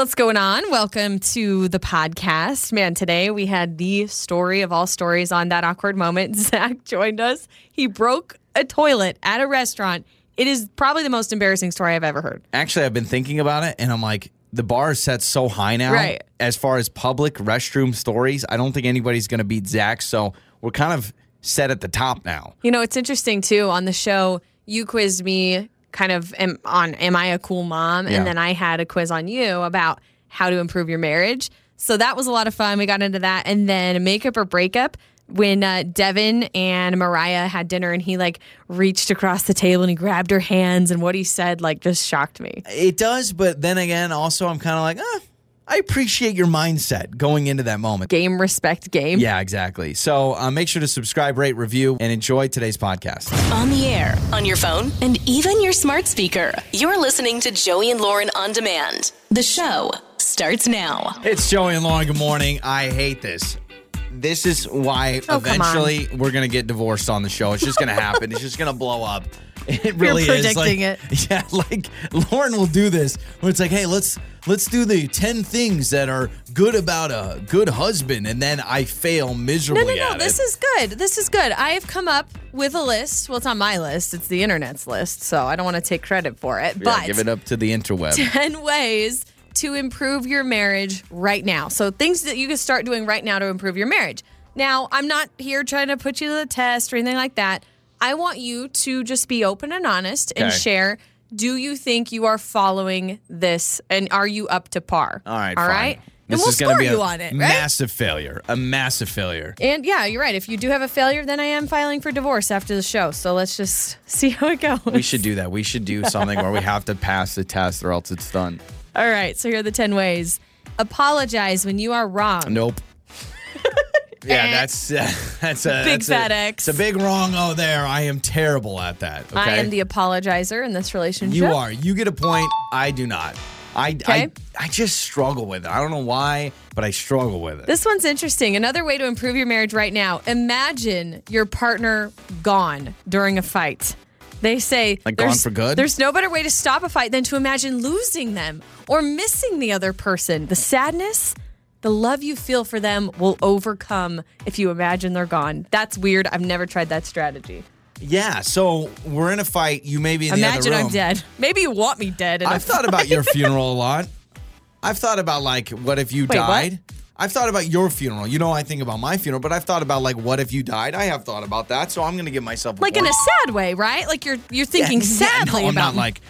What's going on? Welcome to the podcast. Man, today we had the story of all stories on that awkward moment. Zach joined us. He broke a toilet at a restaurant. It is probably the most embarrassing story I've ever heard. Actually, I've been thinking about it, and I'm like, the bar is set so high now. Right. As far as public restroom stories, I don't think anybody's going to beat Zach. So we're kind of set at the top now. You know, it's interesting too. On the show, you quizzed me kind of am, on Am I a Cool Mom? Yeah. And then I had a quiz on you about how to improve your marriage. So that was a lot of fun. We got into that. And then Makeup or Breakup. When uh, Devin and Mariah had dinner and he like reached across the table and he grabbed her hands and what he said like just shocked me. It does, but then again, also, I'm kind of like, ah, I appreciate your mindset going into that moment. Game, respect, game. Yeah, exactly. So uh, make sure to subscribe, rate, review, and enjoy today's podcast. On the air, on your phone, and even your smart speaker. You're listening to Joey and Lauren on demand. The show starts now. It's Joey and Lauren. Good morning. I hate this. This is why Oh, eventually we're gonna get divorced on the show. It's just gonna happen. it's just gonna blow up. It really is. predicting like, it. Yeah, like Lauren will do this where it's like, hey, let's let's do the ten things that are good about a good husband, and then I fail miserably No, no, no. This it. is good. This is good. I have come up with a list. Well, it's on my list, it's the internet's list. So I don't want to take credit for it. yeah, but give it up to the interweb. 10 ways to improve your marriage right now. So things that you can start doing right now to improve your marriage. Now, I'm not here trying to put you to the test or anything like that. I want you to just be open and honest and Okay. share. Do you think you are following this and are you up to par? All right, All fine. right. This and we'll is gonna score be a you on it, right? massive failure. A massive failure. And yeah, you're right. If you do have a failure, then I am filing for divorce after the show. So let's just see how it goes. We should do that. We should do something where we have to pass the test or else it's done. All right. So here are the 10 ways. Apologize when you are wrong. Nope. yeah, that's uh, that's a Big that's fat a, X. It's a big wrong. Oh, there. I am terrible at that. Okay? I am the apologizer in this relationship. You are. You get a point. I do not. I, Okay. I I just struggle with it. I don't know why, but I struggle with it. This one's interesting. Another way to improve your marriage right now imagine your partner gone during a fight. They say, Like gone for good? There's no better way to stop a fight than to imagine losing them or missing the other person. The sadness, the love you feel for them will overcome if you imagine they're gone. That's weird. I've never tried that strategy. yeah. So we're in a fight. You may be in the Imagine other I'm dead. Maybe you want me dead. I've thought about your funeral a lot. I've thought about like, what if you Wait, what? I've thought about your funeral. You know, I think about my funeral, but I've thought about like, what if you died? I have thought about that, so I'm gonna give myself a like in a sad way, right? Like you're you're thinking Yeah, sadly no, I'm not like.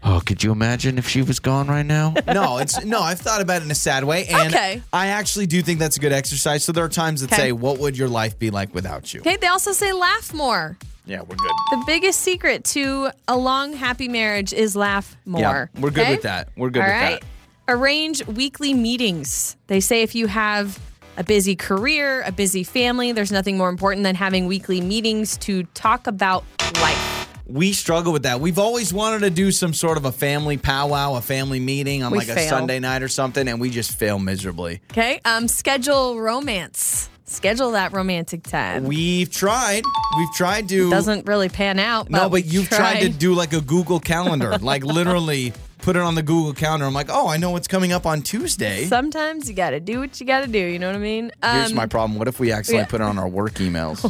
Oh, could you imagine if she was gone right now? no, it's no. I've thought about it in a sad way, and Okay. I actually do think that's a good exercise. So there are times that Okay. say, "What would your life be like without you?" Okay, they also say laugh more. Yeah, we're good. The biggest secret to a long, happy marriage is laugh more. Yeah, we're good okay? with that. We're good All with right. that. Arrange weekly meetings. They say if you have a busy career, a busy family, there's nothing more important than having weekly meetings to talk about life. We struggle with that. We've always wanted to do some sort of a family powwow, a family meeting on We like a. Sunday night or something, and we just fail miserably. Okay. Um, schedule romance. Schedule that romantic time. We've tried. We've tried to. It Doesn't really pan out. no, but but you've tried to do like a Google Calendar, like literally put it on the Google Calendar. I'm like, oh, I know what's coming up on Tuesday. Sometimes you got to do what you got to do. You know what I mean? Here's Um, my problem. What if we accidentally yeah. Oh, put it on our work emails?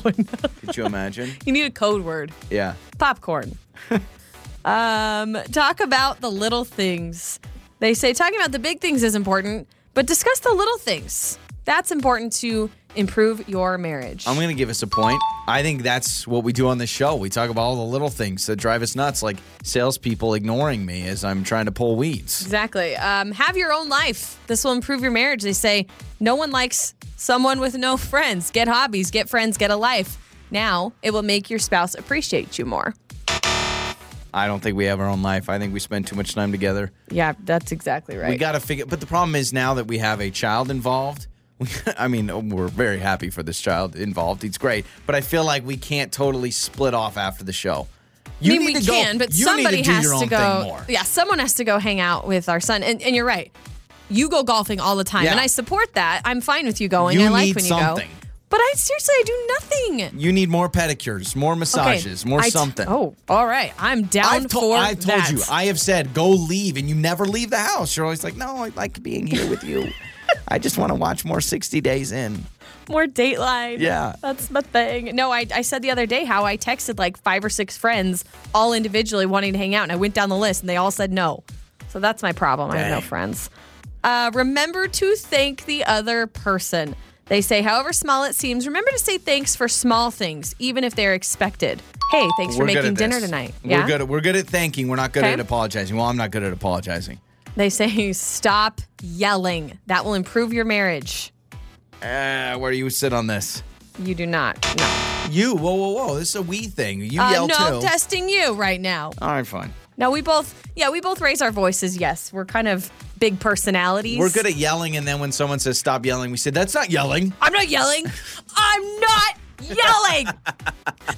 Could you imagine? You need a code word. Yeah. popcorn. um, talk about the little things. They say talking about the big things is important, but discuss the little things. That's important to improve your marriage. I'm going to give us a point. I think that's what we do on this show. We talk about all the little things that drive us nuts, like salespeople ignoring me as I'm trying to pull weeds. exactly. Um, have your own life. This will improve your marriage. They say no one likes someone with no friends. Get hobbies, get friends, get a life. Now it will make your spouse appreciate you more. I don't think we have our own life. I think we spend too much time together. Yeah, that's exactly right. We got to figure. But the problem is now that we have a child involved. I mean, we're very happy for this child involved. He's great, but I feel like we can't totally split off after the show. You I mean, need we to go- can, but somebody to has to go. Yeah, someone has to go hang out with our son. And, and you're right. You go golfing all the time, Yeah. and I support that. I'm fine with you going. You I like when something. you go. But I seriously, I do nothing. You need more pedicures, more massages, more I t- something. oh, all right. I'm down I've, to- for I've told that. you. I have said go leave, and you never leave the house. You're always like, no, I like being here with you. I just want to watch more 60 Days In. More Dateline. Yeah. That's my thing. No, I, I said the other day how I texted like five or six friends, all individually wanting to hang out, and I went down the list and they all said no. So that's my problem. I have no friends. Uh, remember to thank the other person. They say, however small it seems, remember to say thanks for small things, even if they're expected. Hey, thanks for We're good making dinner this. tonight. We're good. At, we're good at thanking. We're not good Okay. at apologizing. Well, I'm not good at apologizing. They say, stop yelling. That will improve your marriage. Uh, where do you sit on this? You do not. No. You, whoa, whoa, whoa. This is a we thing. You Uh, yell no, too. I'm testing you right now. All right, fine. No, we both, yeah, we both raise our voices. Yes, we're kind of big personalities. We're good at yelling, and then when someone says stop yelling, we say that's not yelling. I'm not yelling. I'm not yelling.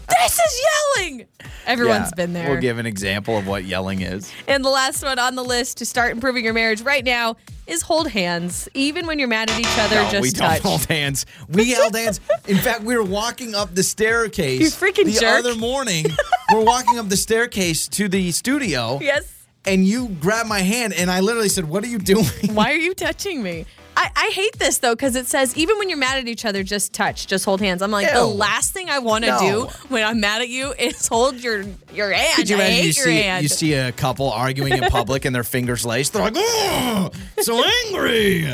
this is yelling. Everyone's Yeah, been there. We'll give an example of what yelling is. and the last one on the list to start improving your marriage right now is hold hands. Even when you're mad at each other, No, just we touch. don't hold hands. We held hands. In fact, we were walking up the staircase. You freaking the jerk. other morning. we're walking up the staircase to the studio. Yes. And you grabbed my hand, and I literally said, "What are you doing?" Why are you touching me? I, I hate this though because it says even when you're mad at each other, just touch, just hold hands. I'm like the last thing I want to No. do when I'm mad at you is hold your your hand. Could you I imagine hate you your see hand. you see a couple arguing in public and their fingers laced? They're like, "Oh, so angry."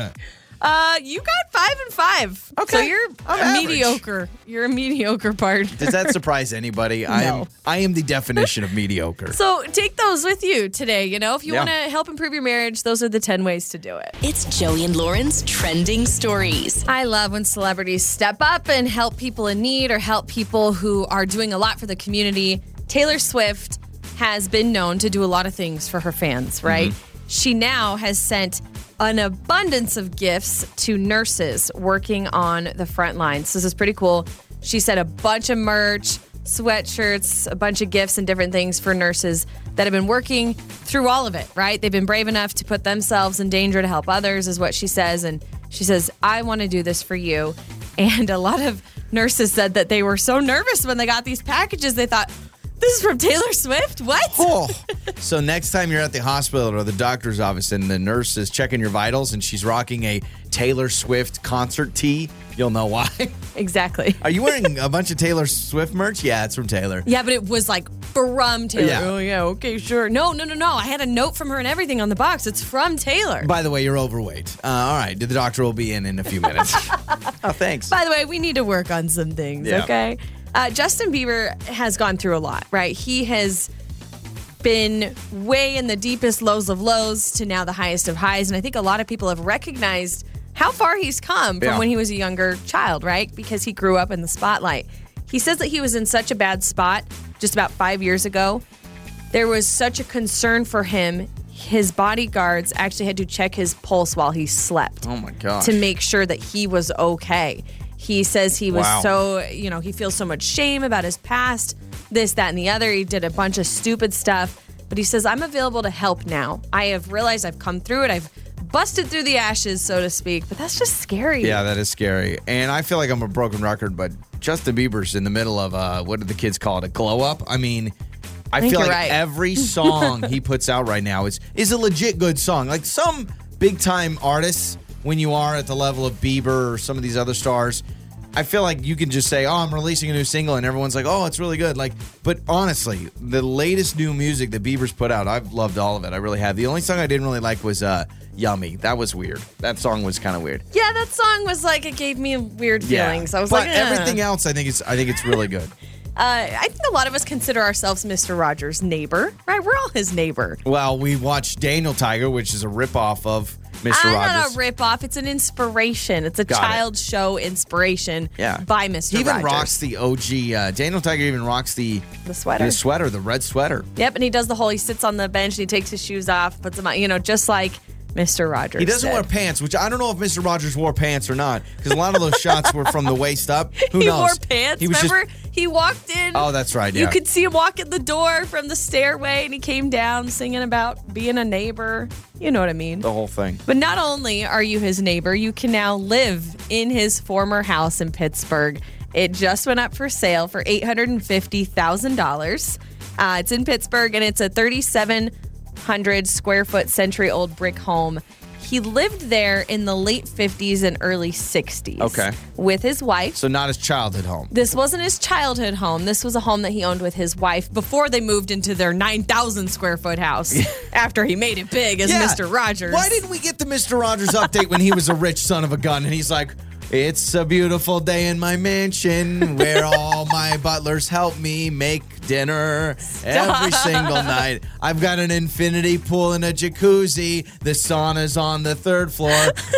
Uh, you got five and five. Okay. So Okay. you're I'm a average. mediocre. You're a mediocre part. Does that surprise anybody? I am I am the definition of mediocre. So take those with you today. You know, if you Yeah. want to help improve your marriage, those are the 10 ways to do it. It's Joey and Lauren's trending stories. I love when celebrities step up and help people in need or help people who are doing a lot for the community. Taylor Swift has been known to do a lot of things for her fans, right? She now has sent an abundance of gifts to nurses working on the front lines. This is pretty cool. She sent a bunch of merch, sweatshirts, a bunch of gifts and different things for nurses that have been working through all of it, right? They've been brave enough to put themselves in danger to help others, is what she says. And she says, I want to do this for you. And a lot of nurses said that they were so nervous when they got these packages, they thought, this is from Taylor Swift? What? Oh. So next time you're at the hospital or the doctor's office and the nurse is checking your vitals and she's rocking a Taylor Swift concert tee, you'll know why. Exactly. Are you wearing a bunch of Taylor Swift merch? Yeah, it's from Taylor. Yeah, but it was like from Taylor. Yeah. Oh, yeah, okay, sure. No, no, no, no. I had a note from her and everything on the box. It's from Taylor. By the way, you're overweight. Uh, all right, the doctor will be in in a few minutes. oh, thanks. By the way, we need to work on some things, Yeah. okay? Uh, Justin Bieber has gone through a lot, right? He has been way in the deepest lows of lows to now the highest of highs. And I think a lot of people have recognized how far he's come from Yeah. when he was a younger child, right? Because he grew up in the spotlight. He says that he was in such a bad spot just about five years ago. There was such a concern for him. His bodyguards actually had to check his pulse while he slept oh my gosh. to make sure that he was okay. He says he was Wow. so, you know, he feels so much shame about his past, this, that, and the other. He did a bunch of stupid stuff, but he says, I'm available to help now. I have realized I've come through it. I've busted through the ashes, so to speak, but that's just scary. Yeah, that is scary. And I feel like I'm a broken record, but Justin Bieber's in the middle of uh, what do the kids call it? A glow up. I mean, I, think feel like right. every song he puts out right now is is a legit good song. Like some big time artists, when you are at the level of Bieber or some of these other stars, I feel like you can just say, "Oh, I'm releasing a new single," and everyone's like, "Oh, it's really good." Like, but honestly, the latest new music that Bieber's put out, I've loved all of it. I really have. The only song I didn't really like was uh, "Yummy." That was weird. That song was kind of weird. Yeah, that song was like, it gave me weird feelings. I was but like, eh. everything else, I think it's I think it's really good. Uh, I think a lot of us consider ourselves Mr. Rogers' neighbor, right? We're all his neighbor. well, we watched Daniel Tiger, which is a ripoff of Mr. Rogers. I'm Rogers. not a ripoff. It's an inspiration. It's a Got it. child show inspiration Yeah. by Mr. He even Rogers. rocks the OG. Uh, Daniel Tiger even rocks the the sweater. the sweater, the red sweater. Yep, and he does the whole. He sits on the bench and he takes his shoes off, puts them on. You know, just like Mr. Rogers. He doesn't wear pants, which I don't know if Mr. Rogers wore pants or not, because a lot of those shots were from the waist up. Who he knows? wore pants. He was just... he walked in. Oh, that's right, Yeah. You could see him walk in the door from the stairway, and he came down singing about being a neighbor. You know what I mean? the whole thing. But not only are you his neighbor, you can now live in his former house in Pittsburgh. It just went up for sale for $850,000. Uh, it's in Pittsburgh and it's a 3,700 square foot century old brick home. He lived there in the late 50s and early 60s. Okay. With his wife. So not his childhood home. This wasn't his childhood home. This was a home that he owned with his wife before they moved into their 9,000 square foot house after he made it big as Yeah. Mr. Rogers. Why didn't we get the Mr. Rogers update when he was a rich son of a gun and he's like, it's a beautiful day in my mansion where all my butlers help me make dinner every single night. I've got an infinity pool and a jacuzzi. The sauna's on the third floor.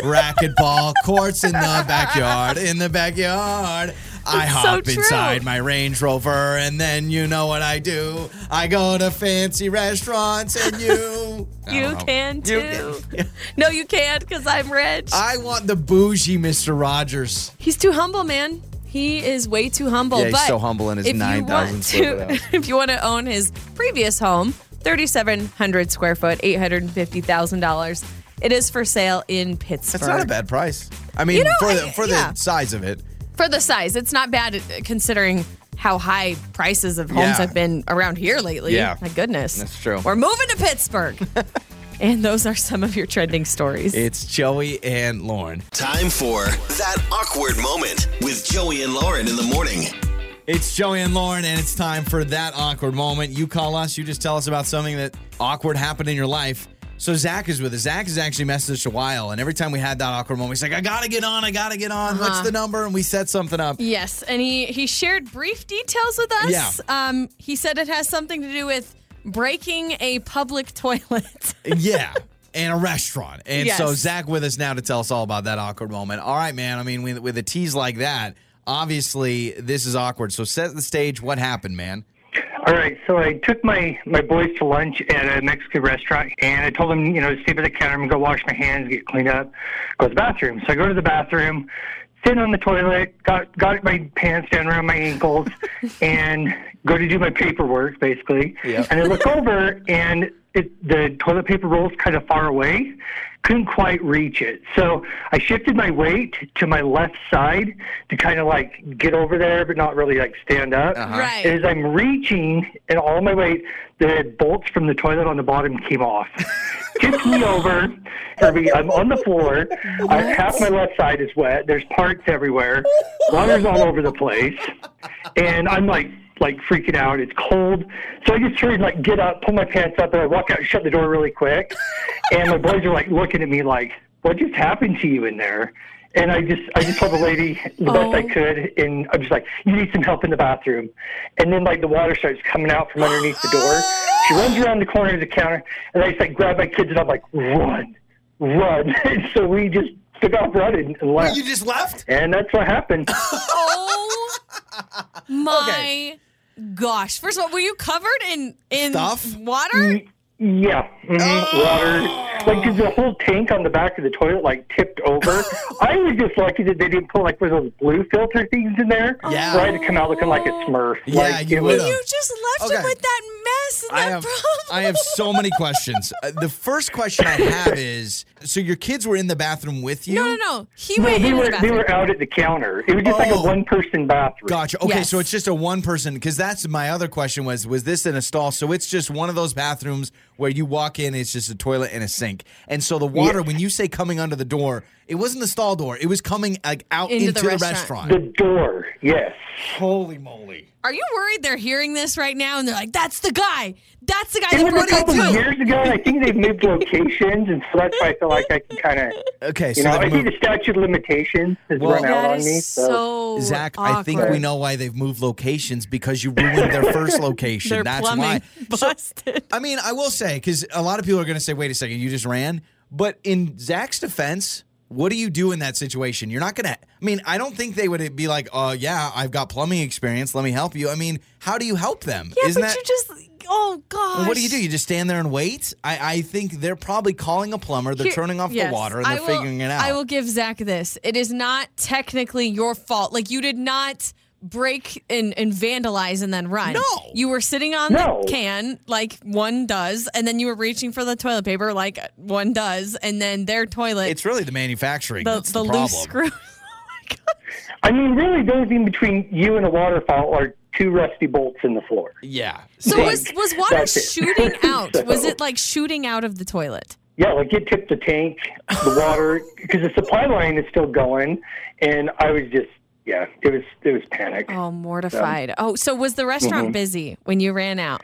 Racquetball courts in the backyard. In the backyard. I It's so hop inside my Range Rover and then you know what I do. I go to fancy restaurants and you. you don't know. can You too. No, you can't because I'm rich. I want the bougie Mr. Rogers. He's too humble, man. He is way too humble. Yeah, he's but so humble in his if you 9,000 want square to- foot. If you want to own his previous home, 3,700 square foot, $850,000. It is for sale in Pittsburgh. That's not a bad price. I mean, You know, for the I- for yeah. the size of it. For the size, it's not bad uh, considering how high prices of homes Yeah. have been around here lately. Yeah. My goodness. That's true. We're moving to Pittsburgh. and those are some of your trending stories. It's Joey and Lauren. Time for that awkward moment with Joey and Lauren in the morning. It's Joey and Lauren, and it's time for that awkward moment. You call us, you just tell us about something that awkward happened in your life. So Zach is with us. Zach has actually messaged us a while, and every time we had that awkward moment, he's like, "I gotta get on, I gotta get on. Uh-huh. What's the number?" And we set something up. Yes, and he he shared brief details with us. Yeah. Um, he said it has something to do with breaking a public toilet. yeah. And a restaurant. And so Zach with us now to tell us all about that awkward moment. All right, man. I mean, with, with a tease like that, obviously this is awkward. So set the stage. What happened, man? All right, so I took my my boys to lunch at a Mexican restaurant, and I told them, you know, to stay by the counter and go wash my hands, get cleaned up, go to the bathroom. So I go to the bathroom, sit on the toilet, got got my pants down around my ankles, and go to do my paperwork, basically. Yep. And I look over, and it, the toilet paper roll's kind of far away. Couldn't quite reach it. So I shifted my weight to my left side to kind of like get over there, but not really like stand up. Uh-huh. Right. As I'm reaching and all my weight, the bolts from the toilet on the bottom came off. Tipped me over. Herbie, I'm on the floor. I, half my left side is wet. There's parts everywhere. Water's all over the place. And I'm like, like freaking out. It's cold. So I just hurry and like get up, pull my pants up, and I walk out, and shut the door really quick. And my boys are like looking at me like, what just happened to you in there? And I just, I just told the lady the best I Oh. could, and I'm just like, you need some help in the bathroom. And then like the water starts coming out from underneath the door. She runs around the corner of the counter, and I just like grab my kids, and I'm like, run, run. And so we just took off running and left. You just left? and that's what happened. oh my gosh! First of all, were you covered in in Stuff? water? Mm, Yeah, hmm water. Like 'cause the whole tank on the back of the toilet like tipped over. I was just lucky that they didn't put like one of those blue filter things in there. Yeah. So I had to come out looking like a Smurf. Yeah, like, you it was- would've. You just left Okay. him with that mess and I that have problem. I have so many questions. Uh, the first question I have is so your kids were in the bathroom with you? No, no, no. He No, went they into were the they were out at the counter. It was just like Oh. a one person bathroom. Gotcha. Okay, so it's just a one person because that's my other question was was this in a stall? So it's just one of those bathrooms where you walk in, it's just a toilet and a sink. And so the water, Yes. when you say coming under the door, it wasn't the stall door. It was coming like out Into into, the the, restaurant. restaurant. The door, yes. Holy moly. Are you worried they're hearing this right now and they're like, "That's the guy. That's the guy It that was a brought couple you too." years ago, I think they've moved locations, and so that's why I feel like I can kind of, Okay, so you know, they've I think the statute of limitations has Well- run out That on is me. so Zach, I think we know why they've moved locations because you ruined their first location. Their That's plumbing why. So, busted. I mean, I will say because a lot of people are going to say, "Wait a second, you just ran." But in Zach's defense, what do you do in that situation? You're not going to. I mean, I don't think they would be like, "Oh, yeah, I've got plumbing experience. Let me help you." I mean, how do you help them? Yeah, Isn't but that you just oh gosh. What do you do? You just stand there and wait? I, I think they're probably calling a plumber. They're Here- turning off yes, the water and I they're will- figuring it out. I will give Zach this. It is not technically your fault. Like you did not break and, and vandalize and then run. No. You were sitting on No. the can like one does, and then you were reaching for the toilet paper like one does, and then their toilet it's really the manufacturing the, that's the, the, loose problem. screw. Oh I mean, really, the only thing between you and a waterfall are two rusty bolts in the floor. Yeah. So See, was was water That's it. shooting out? Was it like shooting out of the toilet? Yeah, like it tipped the tank, the water, because the supply line is still going, and I was just, yeah, it was, it was panic. Oh, mortified. Oh, so was the restaurant Mm-hmm. busy when you ran out?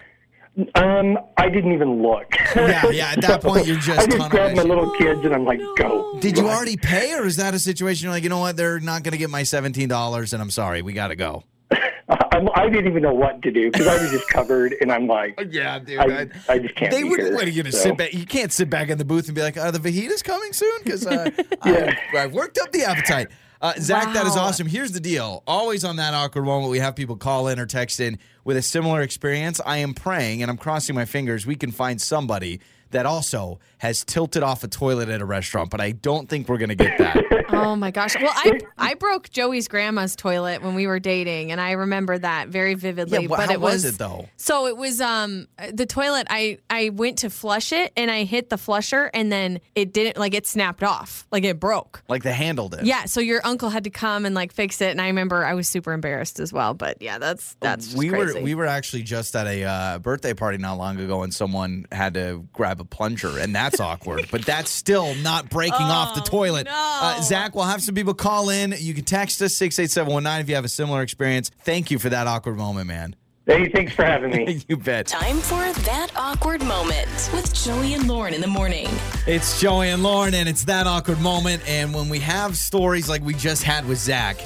Um, I didn't even look. Yeah, yeah, at that point, you're just I just grabbed my little kids and I'm like, no. go. Did you already pay, or is that a situation you're like, you know what, they're not going to get my $17 and I'm sorry, we got to go? I'm, I didn't even know what to do because I was just covered, and I'm like, Yeah, dude. I, I just can't. they be wouldn't. here, What are you to so. sit back? You can't sit back in the booth and be like, "Are the fajitas coming soon?" Because uh, Yeah. I, I've worked up the appetite. Uh, Zach, that is awesome. Here's the deal: always on that awkward moment, we have people call in or text in with a similar experience. I am praying and I'm crossing my fingers we can find somebody that also has tilted off a toilet at a restaurant, but I don't think we're going to get that. Oh my gosh. Well, I I broke Joey's grandma's toilet when we were dating and I remember that very vividly, Yeah, but how it was was, it, though? So it was um the toilet I I went to flush it and I hit the flusher and then it didn't like it snapped off. Like it broke. like the handle did. Yeah, so your uncle had to come and like fix it and I remember I was super embarrassed as well, but yeah, that's that's just we crazy. were we were actually just at a uh, birthday party not long ago, and someone had to grab a plunger, and that's awkward. But that's still not breaking off the toilet. Uh, no. Zach, we'll have some people call in. You can text us six eight seven one nine if you have a similar experience. Thank you for that awkward moment, man. Hey, thanks for having me. you bet. Time for that awkward moment with Joey and Lauren in the morning. It's Joey and Lauren, and it's that awkward moment. And when we have stories like we just had with Zach,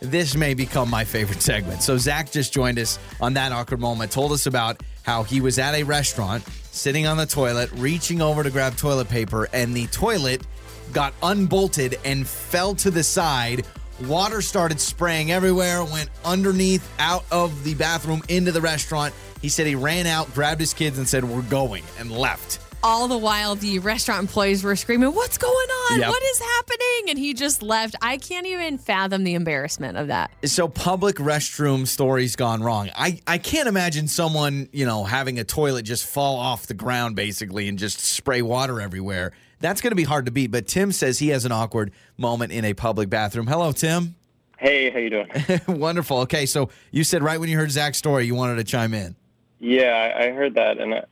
this may become my favorite segment. So, Zach just joined us on that awkward moment, told us about how he was at a restaurant, sitting on the toilet, reaching over to grab toilet paper, and the toilet got unbolted and fell to the side. Water started spraying everywhere, went underneath, out of the bathroom, into the restaurant. He said he ran out, grabbed his kids, and said, We're going, and left. all the while the restaurant employees were screaming, "What's going on? Yep. What is happening?" And he just left. I can't even fathom the embarrassment of that. So public restroom stories gone wrong. I, I can't imagine someone, you know, having a toilet just fall off the ground basically and just spray water everywhere. That's going to be hard to beat. But Tim says he has an awkward moment in a public bathroom. Hello, Tim. Hey, how you doing? Wonderful. Okay, so you said right when you heard Zach's story, you wanted to chime in. yeah, I, I heard that, and I,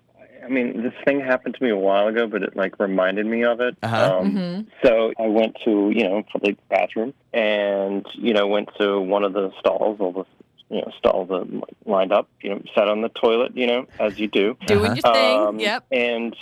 I mean, this thing happened to me a while ago, but it like reminded me of it. Uh-huh. Um, So I went to you know public bathroom, and you know went to one of the stalls, all the you know stalls that lined up. You know, sat on the toilet, you know, as you do. Doing your thing. Um, yep. And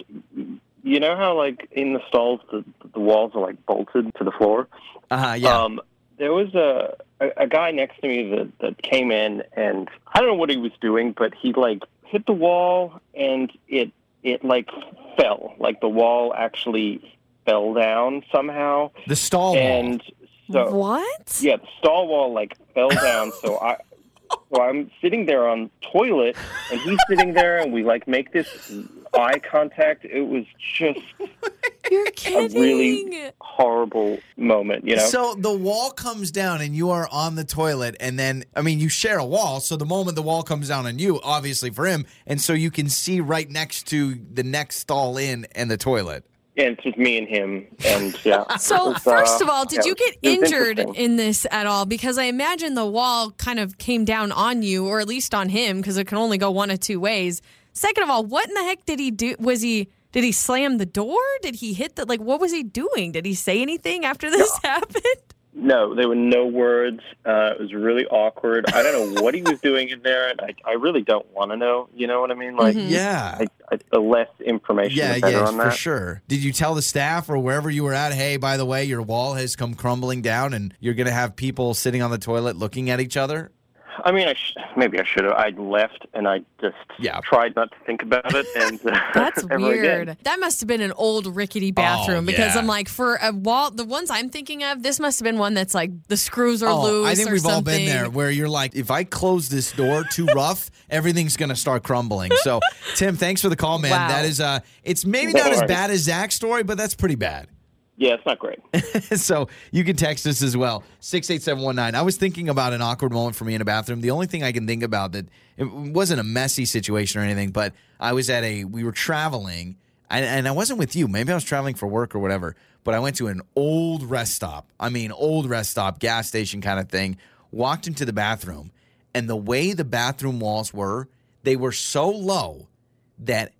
you know how like in the stalls the the walls are like bolted to the floor. Uh huh. Yeah. Um, there was a, a a guy next to me that that came in, and I don't know what he was doing, but he like hit the wall, and it it like fell, like the wall actually fell down somehow, the stall wall. and so what? yeah, the stall wall like fell down. so I. So I'm sitting there on toilet, and he's sitting there, and we like make this eye contact. It was just You're a really horrible moment, you know. So the wall comes down and you are on the toilet, and then I mean you share a wall. So the moment the wall comes down on you, obviously for him, and so you can see right next to the next stall in and the toilet. Yeah, it's just me and him, and yeah. So was, first uh, of all, did yeah, you get injured in this at all? Because I imagine the wall kind of came down on you, or at least on him, because it can only go one of two ways. Second of all, what in the heck did he do? Was he did he slam the door? Did he hit the like? What was he doing? Did he say anything after this happened? No, there were no words. Uh, it was really awkward. I don't know what he was doing in there, and I, I really don't want to know. You know what I mean? Like, Yeah. I, I, the less information, Yeah, the better yeah, on for sure. Did you tell the staff or wherever you were at, hey, by the way, your wall has come crumbling down and you're going to have people sitting on the toilet looking at each other? I mean, I sh- maybe I should have. I left and I just Yeah. tried not to think about it. And uh, That's weird. Again. That must have been an old rickety bathroom because yeah. I'm like, for a wall, the ones I'm thinking of, this must have been one that's like the screws are loose. Oh, I think or we've all been there where you're like, if I close this door too rough, everything's gonna start crumbling. So, Tim, thanks for the call, man. Wow. That is uh it's maybe not No as bad as Zach's story, but that's pretty bad. Yeah, it's not great. so you can text us as well 68719 i was thinking about an awkward moment for me in a bathroom. The only thing i can think about that it wasn't a messy situation or anything but i was at a we were traveling and, and i wasn't with you. Maybe i was traveling for work or whatever but i went to an old rest stop. I mean old rest stop gas station kind of thing. Walked into the bathroom and the way the bathroom walls were they were so low that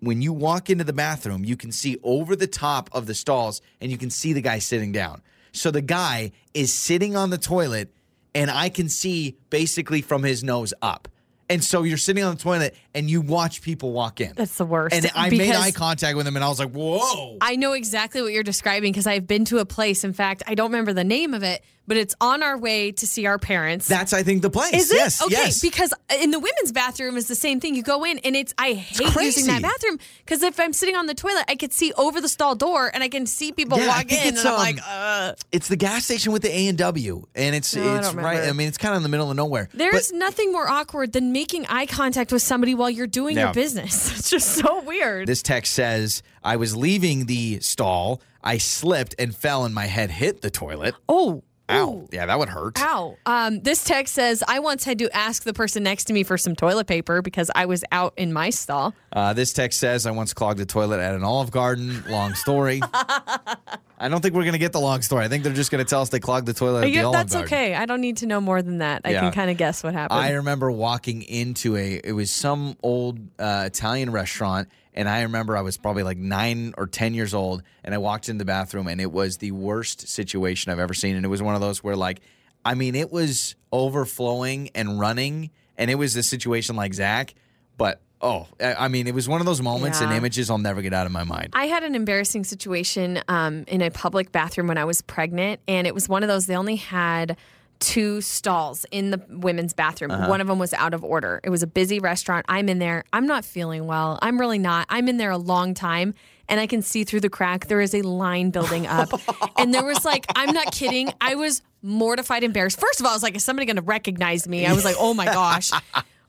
when you walk into the bathroom, you can see over the top of the stalls and you can see the guy sitting down. So the guy is sitting on the toilet and I can see basically from his nose up. And so you're sitting on the toilet and you watch people walk in. That's the worst. and I made eye contact with them and I was like, whoa. I know exactly what you're describing because I've been to a place. In fact, I don't remember the name of it, but it's on our way to see our parents. That's, I think, the place. Is it? Yes, okay, yes. because in the women's bathroom is the same thing. You go in and it's I hate using crazy. that bathroom because if I'm sitting on the toilet, I could see over the stall door and I can see people Yeah, walk in, it's, and I'm um, like, uh. it's the gas station with the A and W, and it's No, it's don't right. I mean, it's kind of in the middle of nowhere. There's nothing more awkward than making eye contact with somebody while you're doing Yeah. your business. It's just so weird. This text says, I was leaving the stall. I slipped and fell, and my head hit the toilet. oh, Ow. ooh. Yeah, that would hurt. Ow. Um, this text says, I once had to ask the person next to me for some toilet paper because I was out in my stall. Uh, this text says, I once clogged a toilet at an Olive Garden. Long story. I don't think we're going to get the long story. I think they're just going to tell us they clogged the toilet at the Yeah, Olive that's Garden. okay. I don't need to know more than that. I Yeah. can kind of guess what happened. I remember walking into a, it was some old uh, Italian restaurant. And I remember I was probably like nine or 10 years old. And I walked in the bathroom and it was the worst situation I've ever seen. And it was one of those where, like, I mean, it was overflowing and running. And it was a situation like Zach. But, oh, I I mean, it was one of those moments and images I'll never get out of my mind. I had an embarrassing situation um, in a public bathroom when I was pregnant, and it was one of those. They only had two stalls in the women's bathroom. Uh-huh. One of them was out of order. It was a busy restaurant. I'm in there. I'm not feeling well. I'm really not. I'm in there a long time. And I can see through the crack. There is a line building up. and there was like, I'm not kidding. I was mortified, embarrassed. First of all, I was like, is somebody going to recognize me? I was like, oh my gosh.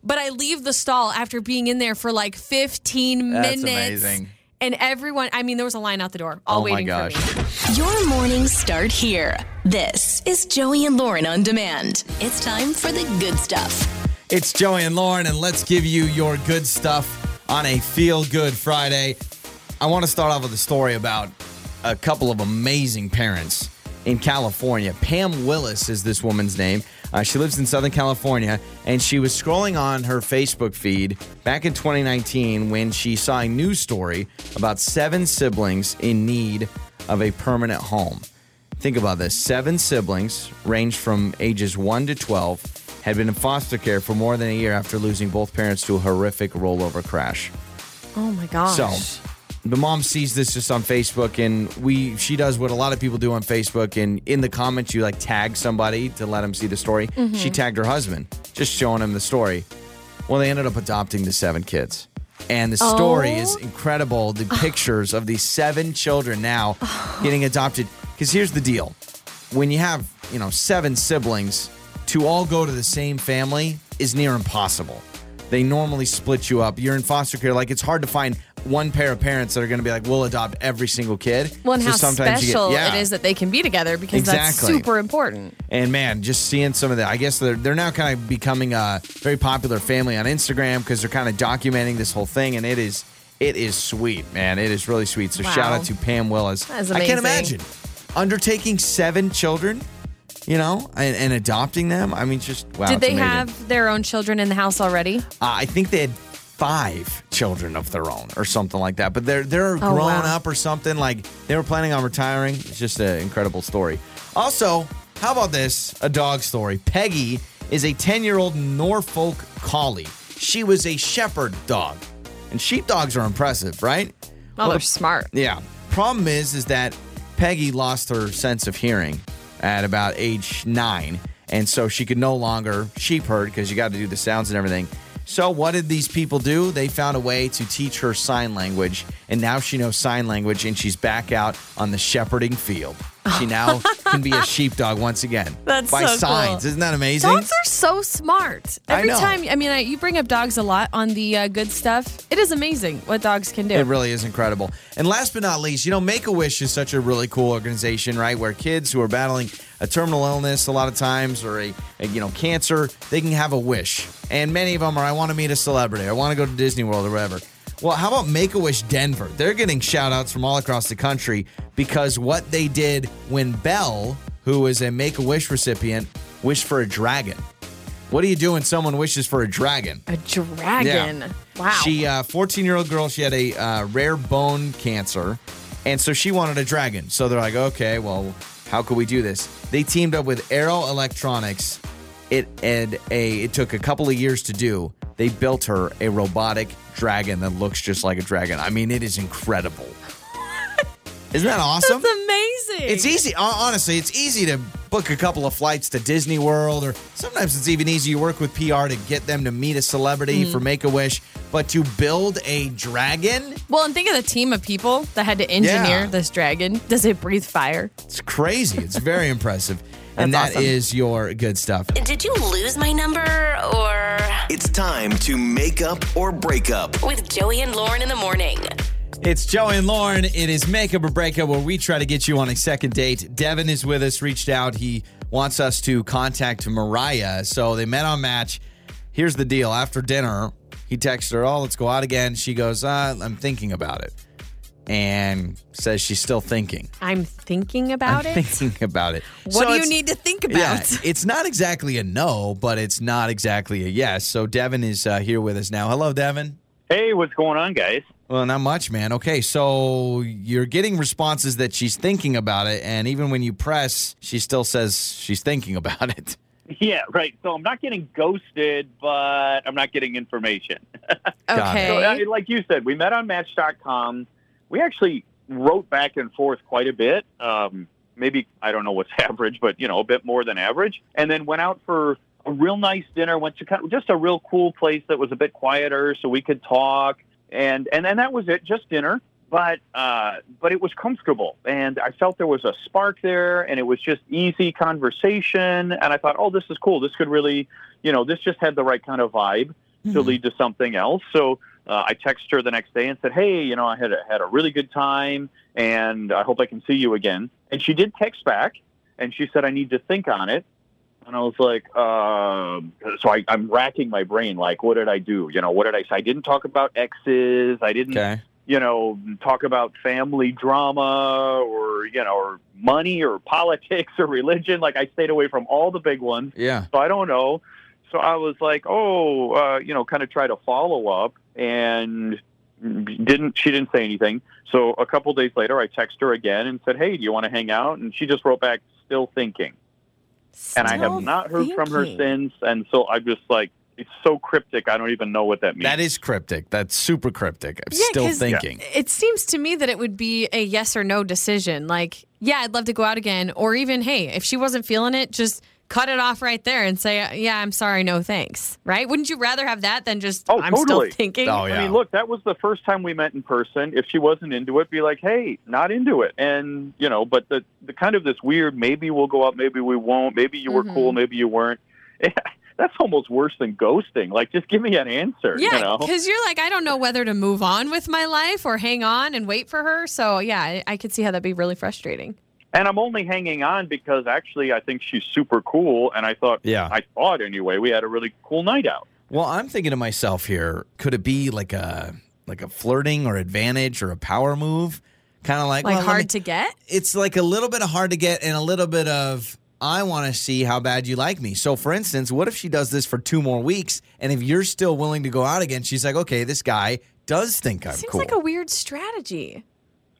But I leave the stall after being in there for like 15 That's minutes. amazing. And everyone, I mean, there was a line out the door, all Oh my waiting gosh. for me. Your mornings start here. This is Joey and Lauren on demand. It's time for the good stuff. It's Joey and Lauren, and let's give you your good stuff on a feel good Friday. I want to start off with a story about a couple of amazing parents in California. Pam Willis is this woman's name. Uh, she lives in Southern California, and she was scrolling on her Facebook feed back in 2019 when she saw a news story about seven siblings in need of a permanent home. Think about this seven siblings, ranged from ages 1 to 12, had been in foster care for more than a year after losing both parents to a horrific rollover crash. Oh my gosh. So the mom sees this just on Facebook and we she does what a lot of people do on Facebook and in the comments you like tag somebody to let them see the story. Mm-hmm. She tagged her husband, just showing him the story. Well, they ended up adopting the seven kids. And the story is oh. incredible. The pictures of these seven children now getting adopted. Because here's the deal. When you have, you know, seven siblings, to all go to the same family is near impossible. They normally split you up. You're in foster care. Like it's hard to find one pair of parents that are going to be like, we'll adopt every single kid. well, and So how sometimes you get- special yeah. it is that they can be together because that's super important. And man, just seeing some of that, I guess they're they're now kind of becoming a very popular family on Instagram because they're kind of documenting this whole thing, and it is it is sweet, man. It is really sweet. So Wow. shout out to Pam Willis. I can't imagine undertaking seven children, you know, and, and adopting them. I mean, just wow. Did they amazing. have their own children in the house already? Uh, I think they had five children of their own or something like that. But they're they're Oh, grown wow. up or something. Like they were planning on retiring. It's just an incredible story. Also, how about this? A dog story. Peggy is a 10 year old Norfolk Collie. She was a shepherd dog. And sheepdogs are impressive, right? Oh, they're smart. Yeah. Problem is, is that Peggy lost her sense of hearing at about age nine. And so she could no longer sheep herd because you got to do the sounds and everything. So, what did these people do? They found a way to teach her sign language, and now she knows sign language, and she's back out on the shepherding field. She now can be a sheepdog once again That's by so cool. signs. Isn't that amazing? Dogs are so smart. I Every know. time, I mean, I, you bring up dogs a lot on the uh, good stuff. It is amazing what dogs can do. It really is incredible. And last but not least, you know, Make a Wish is such a really cool organization, right? Where kids who are battling a terminal illness a lot of times or a, a, you know cancer, they can have a wish. And many of them are, I want to meet a celebrity, I want to go to Disney World or whatever. Well, how about Make a Wish Denver? They're getting shout outs from all across the country because what they did when Belle, who is a Make a Wish recipient, wished for a dragon. What do you do when someone wishes for a dragon? a dragon. Wow. She, uh, 14 year old girl, she had a uh, rare bone cancer, and so she wanted a dragon. So they're like, okay, well, how could we do this? They teamed up with Aero Electronics. It and a it took a couple of years to do. They built her a robotic dragon that looks just like a dragon. I mean, it is incredible. Isn't that awesome? That's amazing. It's easy. Honestly, it's easy to book a couple of flights to Disney World, or sometimes it's even easy. You work with PR to get them to meet a celebrity Mm-hmm. for Make a Wish, but to build a dragon, Well, and think of the team of people that had to engineer Yeah. this dragon. Does it breathe fire? it's crazy. It's very impressive. And That's that is awesome. your good stuff. Did you lose my number or It's time to make up or break up. with Joey and Lauren in the morning? It's Joey and Lauren. It is Makeup or Breakup where we try to get you on a second date. Devin is with us, reached out. He wants us to contact Mariah. So they met on Match. Here's the deal. After dinner, he texts her, Oh, let's go out again. She goes, uh, I'm thinking about it. And says she's still thinking. I'm thinking about I'm it. thinking about it. What So do you need to think about? Yeah, about? it's not exactly a no, but it's not exactly a yes. So Devin is uh, here with us now. Hello, Devin. Hey, what's going on, guys? Well, not much, man. Okay, so you're getting responses that she's thinking about it, and even when you press, she still says she's thinking about it. Yeah, right. So I'm not getting ghosted, but I'm not getting information. Got it. So, Okay. uh, like you said, we met on Match.com. We actually wrote back and forth quite a bit. Um, maybe I don't know what's average, but you know, a bit more than average. And then went out for a real nice dinner. Went to kind of just a real cool place that was a bit quieter, so we could talk. And and then that was it, just dinner. But uh, but it was comfortable, and I felt there was a spark there, and it was just easy conversation. And I thought, oh, this is cool. This could really, you know, this just had the right kind of vibe to lead to something else. So uh, I texted her the next day and said, "Hey, you know, I had a, had a really good time, and I hope I can see you again." And she did text back, and she said, "I need to think on it." And I was like, uh, so I, I'm racking my brain, like, what did I do? You know, what did I say? I didn't talk about exes. I didn't, Okay. you know, talk about family drama or, you know, or money or politics or religion. Like, I stayed away from all the big ones. Yeah. So I don't know. So I was like, oh, uh, you know, kind of try to follow up, and didn't she didn't say anything. So a couple days later, I texted her again and said, hey, do you want to hang out? And she just wrote back, still thinking. and I have not heard from her since. And so I'm just like, it's so cryptic. I don't even know what that means. That is cryptic. That's super cryptic. I'm Yeah, still 'cause- thinking. It seems to me that it would be a yes or no decision. Like, yeah, I'd love to go out again. Or even, hey, if she wasn't feeling it, just cut it off right there and say, yeah, I'm sorry, no thanks. Right? Wouldn't you rather have that than just, Oh, I'm totally. still thinking? Oh, yeah. I mean, look, that was the first time we met in person. If she wasn't into it, be like, "Hey, not into it," and you know. But the the kind of this weird, maybe we'll go out, maybe we won't. Maybe you were Mhm. cool, maybe you weren't. That's almost worse than ghosting. Like, just give me an answer. Yeah, you know? because you're like, I don't know whether to move on with my life or hang on and wait for her. So, yeah, I, I could see how that'd be really frustrating. And I'm only hanging on because actually I think she's super cool, and I thought, Yeah. I thought anyway, we had a really cool night out. Well, I'm thinking to myself here, could it be like a like a flirting or advantage or a power move? Kind of like, Like well, hard me- to get? it's like a little bit of hard to get and a little bit of I want to see how bad you like me. So, for instance, what if she does this for two more weeks, and if you're still willing to go out again, she's like, okay, this guy does think I'm Seems cool. like a weird strategy.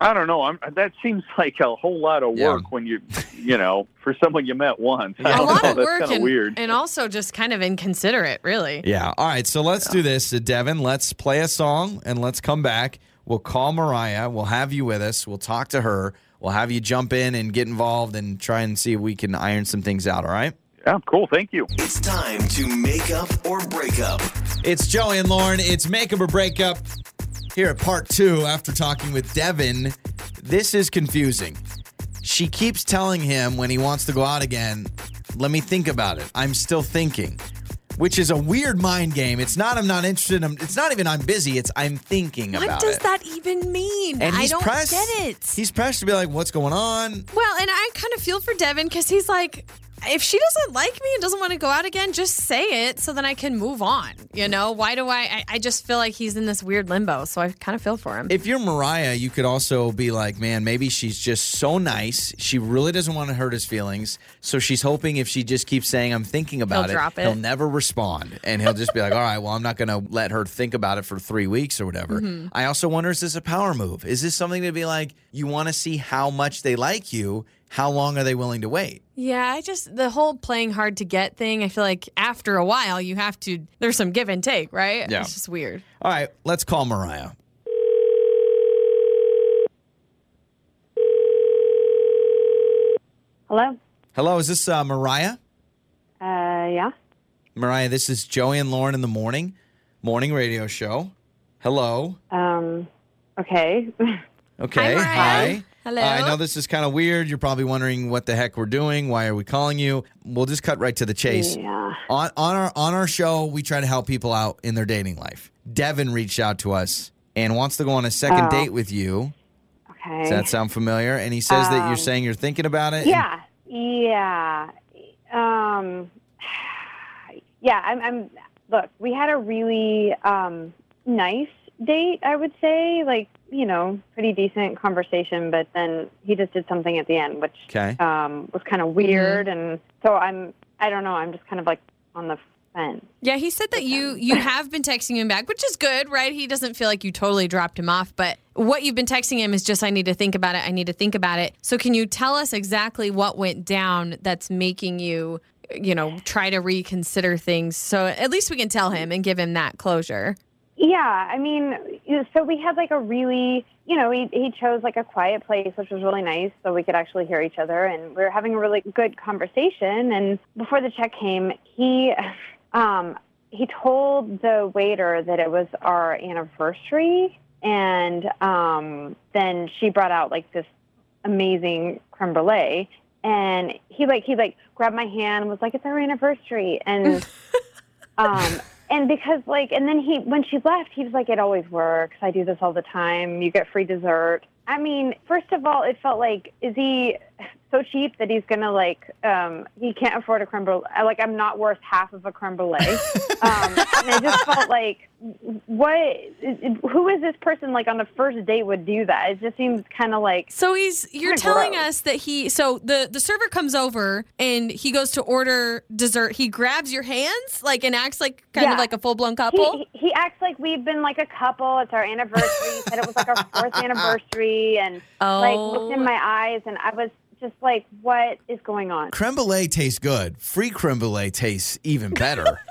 I don't know. I'm, that seems like a whole lot of Yeah. work when you, you know, for someone you met once. Yeah. a lot know. of That's work and, weird. and also just kind of inconsiderate, really. yeah. All right. So let's do this, uh, Devin. Let's play a song and let's come back. We'll call Mariah. We'll have you with us. We'll talk to her. We'll have you jump in and get involved and try and see if we can iron some things out. All right. Yeah, cool. Thank you. It's time to make up or break up. It's Joey and Lauren. It's make up or Breakup here at part two after talking with Devin. This is confusing. She keeps telling him when he wants to go out again, let me think about it. I'm still thinking, which is a weird mind game. It's not, I'm not interested. I'm, it's not even, I'm busy. It's, I'm thinking What about does that even mean? and I don't pressed. get it. He's pressed to be like, what's going on? Well, and I kind of feel for Devin because he's like, if she doesn't like me and doesn't want to go out again, just say it so then I can move on. You know, why do I? I, I just feel like he's in this weird limbo. So I kind of feel for him. If you're Mariah, you could also be like, man, maybe she's just so nice. She really doesn't want to hurt his feelings. So she's hoping if she just keeps saying, I'm thinking about He'll it, it. he'll never respond. And he'll just be like, all right, well, I'm not going to let her think about it for three weeks or whatever. Mm-hmm. I also wonder, is this a power move? Is this something to be like, you want to see how much they like you? How long are they willing to wait? yeah, I just the whole playing hard to get thing. I feel like after a while, you have to. There's some give and take, right? Yeah. It's just weird. All right, let's call Mariah. Hello. Hello, is this uh, Mariah? Uh, yeah. Mariah, this is Joey and Lauren in the morning, morning radio show. Hello. Um, okay. Okay. Mariah. Hi. Hello. Uh, I know this is kind of weird. You're probably wondering what the heck we're doing. Why are we calling you? We'll just cut right to the chase. yeah. On on our on our show, we try to help people out in their dating life. Devin reached out to us and wants to go on a second Oh. date with you. Okay. Does that sound familiar? And he says that you're Um, saying you're thinking about it. yeah. Yeah. Um, yeah. I'm, I'm. Look, we had a really um nice date. I would say, like you know, pretty decent conversation. But then he just did something at the end, which Okay. um was kind of weird. And so I'm. I don't know. I'm just kind of like on the fence. Yeah, he said that you you have been texting him back, which is good, right? He doesn't feel like you totally dropped him off, but what you've been texting him is just I need to think about it. I need to think about it. So can you tell us exactly what went down that's making you, you know, try to reconsider things so at least we can tell him and give him that closure. Yeah, I mean, so we had like a really, you know, he he chose like a quiet place, which was really nice, so we could actually hear each other, and we were having a really good conversation. And before the check came, he, um, he told the waiter that it was our anniversary, and um, then she brought out like this amazing creme brulee, and he like he like grabbed my hand and was like, "It's our anniversary," and um, and because like, and then he, when she left, he was like, "It always works. I do this all the time. You get free dessert." I mean, first of all, it felt like, is he so cheap that he's gonna like, um, he can't afford a creme brulee? Like, I'm not worth half of a creme brulee. um, and I just felt like, what? Who is this person? Like on the first date would do that? It just seems kind of like So he's you're telling gross. us that he so the the server comes over and he goes to order dessert. He grabs your hands like and acts like kind Yeah. of like a full blown couple. He, he acts like we've been like a couple. It's our anniversary. He said it was like our fourth anniversary, and like looked in Oh. my eyes, and I was just like, "What is going on?" Creme brulee tastes good. Free creme brulee tastes even better.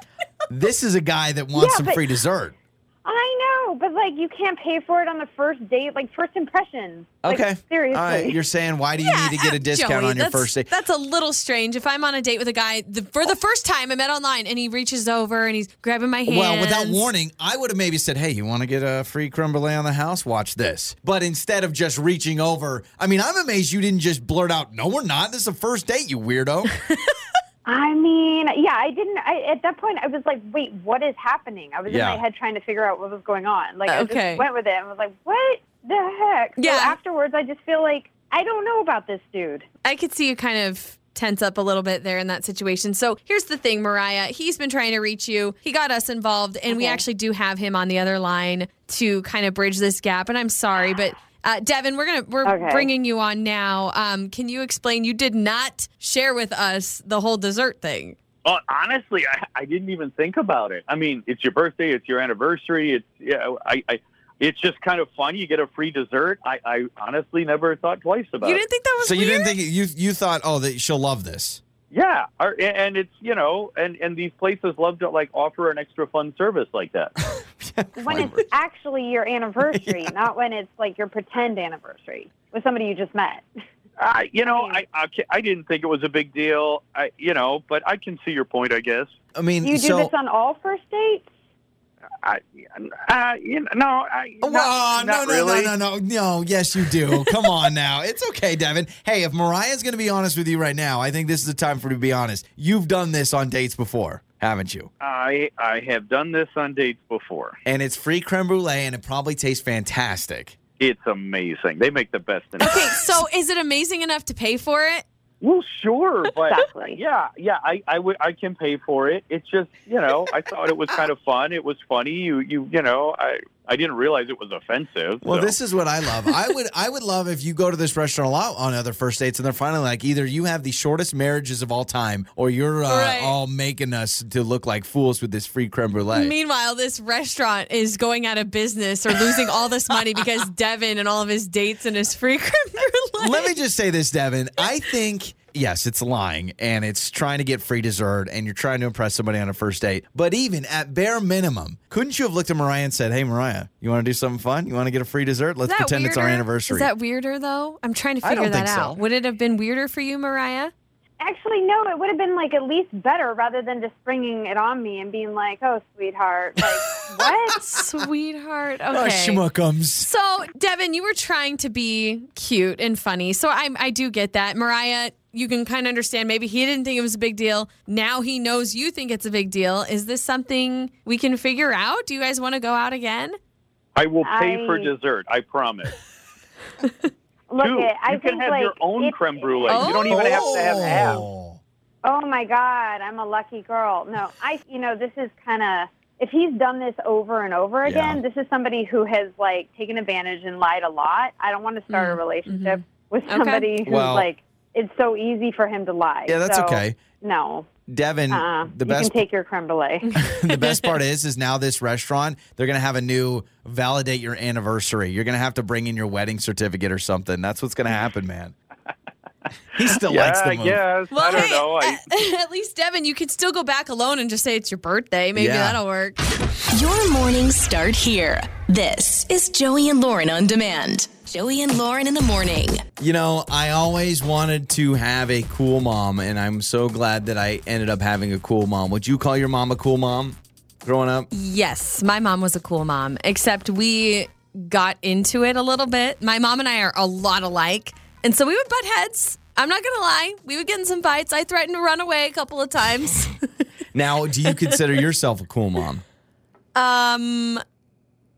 this is a guy that wants Yeah, some but- free dessert. I know, but like you can't pay for it on the first date, like first impressions. Like, Okay. seriously. All right. You're saying why do you need to get a discount Joey, on your first date? That's a little strange. If I'm on a date with a guy the, for the first time I met online and he reaches over and he's grabbing my hand. Well, without warning, I would have maybe said, "Hey, you want to get a free creme brulee on the house? Watch this." But instead of just reaching over, I mean, I'm amazed you didn't just blurt out, "No, we're not. This is a first date, you weirdo." I mean, yeah, I didn't. I, at that point, I was like, "Wait, what is happening?" I was Yeah. in my head trying to figure out what was going on. Like, I just went with it and was like, "What the heck?" So Yeah. afterwards, I just feel like I don't know about this dude. I could see you kind of tense up a little bit there in that situation. So here's the thing, Mariah. He's been trying to reach you. He got us involved, and we actually do have him on the other line to kind of bridge this gap. And I'm sorry, but uh, Devin, we're gonna we're Okay. bringing you on now. Um, can you explain? You did not share with us the whole dessert thing. Uh, honestly, I, I didn't even think about it. I mean, it's your birthday, it's your anniversary. It's yeah, I, I it's just kind of fun. You get a free dessert. I, I honestly never thought twice about it. You didn't think that was so you weird? didn't think you you thought, "Oh, that she'll love this." Yeah, and it's you know, and and these places love to like offer an extra fun service like that. when it's actually your anniversary, not when it's like your pretend anniversary with somebody you just met. I, you know, I, I I didn't think it was a big deal. I, you know, but I can see your point. I guess. I mean, You do so. this on all first dates? I, uh, you know, no, I, Oh, not, no, not no, really. no, no, no, no. Yes, you do. Come on now. It's okay, Devin. Hey, if Mariah's going to be honest with you right now, I think this is the time for her to be honest. You've done this on dates before, haven't you? I I have done this on dates before. And it's free creme brulee, and it probably tastes fantastic. It's amazing. They make the best in Okay, so is it amazing enough to pay for it? Well, sure, but Exactly. yeah, yeah, I, I would, I can pay for it. It's just, you know, I thought it was kind of fun. It was funny. You, you, you know, I, I didn't realize it was offensive. Well, so. this is what I love. I would I would love if you go to this restaurant a lot on other first dates and they're finally like either you have the shortest marriages of all time or you're uh, Right. all making us to look like fools with this free creme brulee. Meanwhile, this restaurant is going out of business or losing all this money because Devin and all of his dates and his free creme brulee. Let me just say this, Devin. I think yes, it's lying and it's trying to get free dessert and you're trying to impress somebody on a first date. But even at bare minimum, couldn't you have looked at Mariah and said, "Hey, Mariah, you want to do something fun? You want to get a free dessert? Let's pretend it's our anniversary." Is that weirder though? I'm trying to figure that think so. out. Would it have been weirder for you, Mariah? Actually, no. It would have been like at least better rather than just springing it on me and being like, "Oh, sweetheart, like what?" Sweetheart. Oh, Okay. schmuckums. So, Devin, you were trying to be cute and funny. So I, I do get that. Mariah, you can kind of understand. Maybe he didn't think it was a big deal. Now he knows you think it's a big deal. Is this something we can figure out? Do you guys want to go out again? I will pay for dessert. I promise. Look, Two, it. I you think can have like your own creme brulee. You don't even have to have half. Oh. Oh my God, I'm a lucky girl. No, I, you know, this is kind of, if he's done this over and over again, Yeah. this is somebody who has like taken advantage and lied a lot. I don't want to start a relationship with Mm-hmm. Okay. somebody who's Well- like, it's so easy for him to lie. Yeah, that's So, okay. No, Devin, uh, the you best can take your creme brulee. the best part is is now this restaurant they're gonna have a new validate your anniversary. You're gonna have to bring in your wedding certificate or something. That's what's gonna happen, man. He still Yeah, likes the I move. guess. I don't hey, know. I, at, at least, Devin, you could still go back alone and just say it's your birthday. Maybe Yeah. that'll work. Your mornings start here. This is Joey and Lauren on demand. Joey and Lauren in the morning. You know, I always wanted to have a cool mom, and I'm so glad that I ended up having a cool mom. Would you call your mom a cool mom growing up? Yes, my mom was a cool mom, except we got into it a little bit. My mom and I are a lot alike. And so we would butt heads. I'm not going to lie. We would get in some fights. I threatened to run away a couple of times. Now, do you consider yourself a cool mom? um,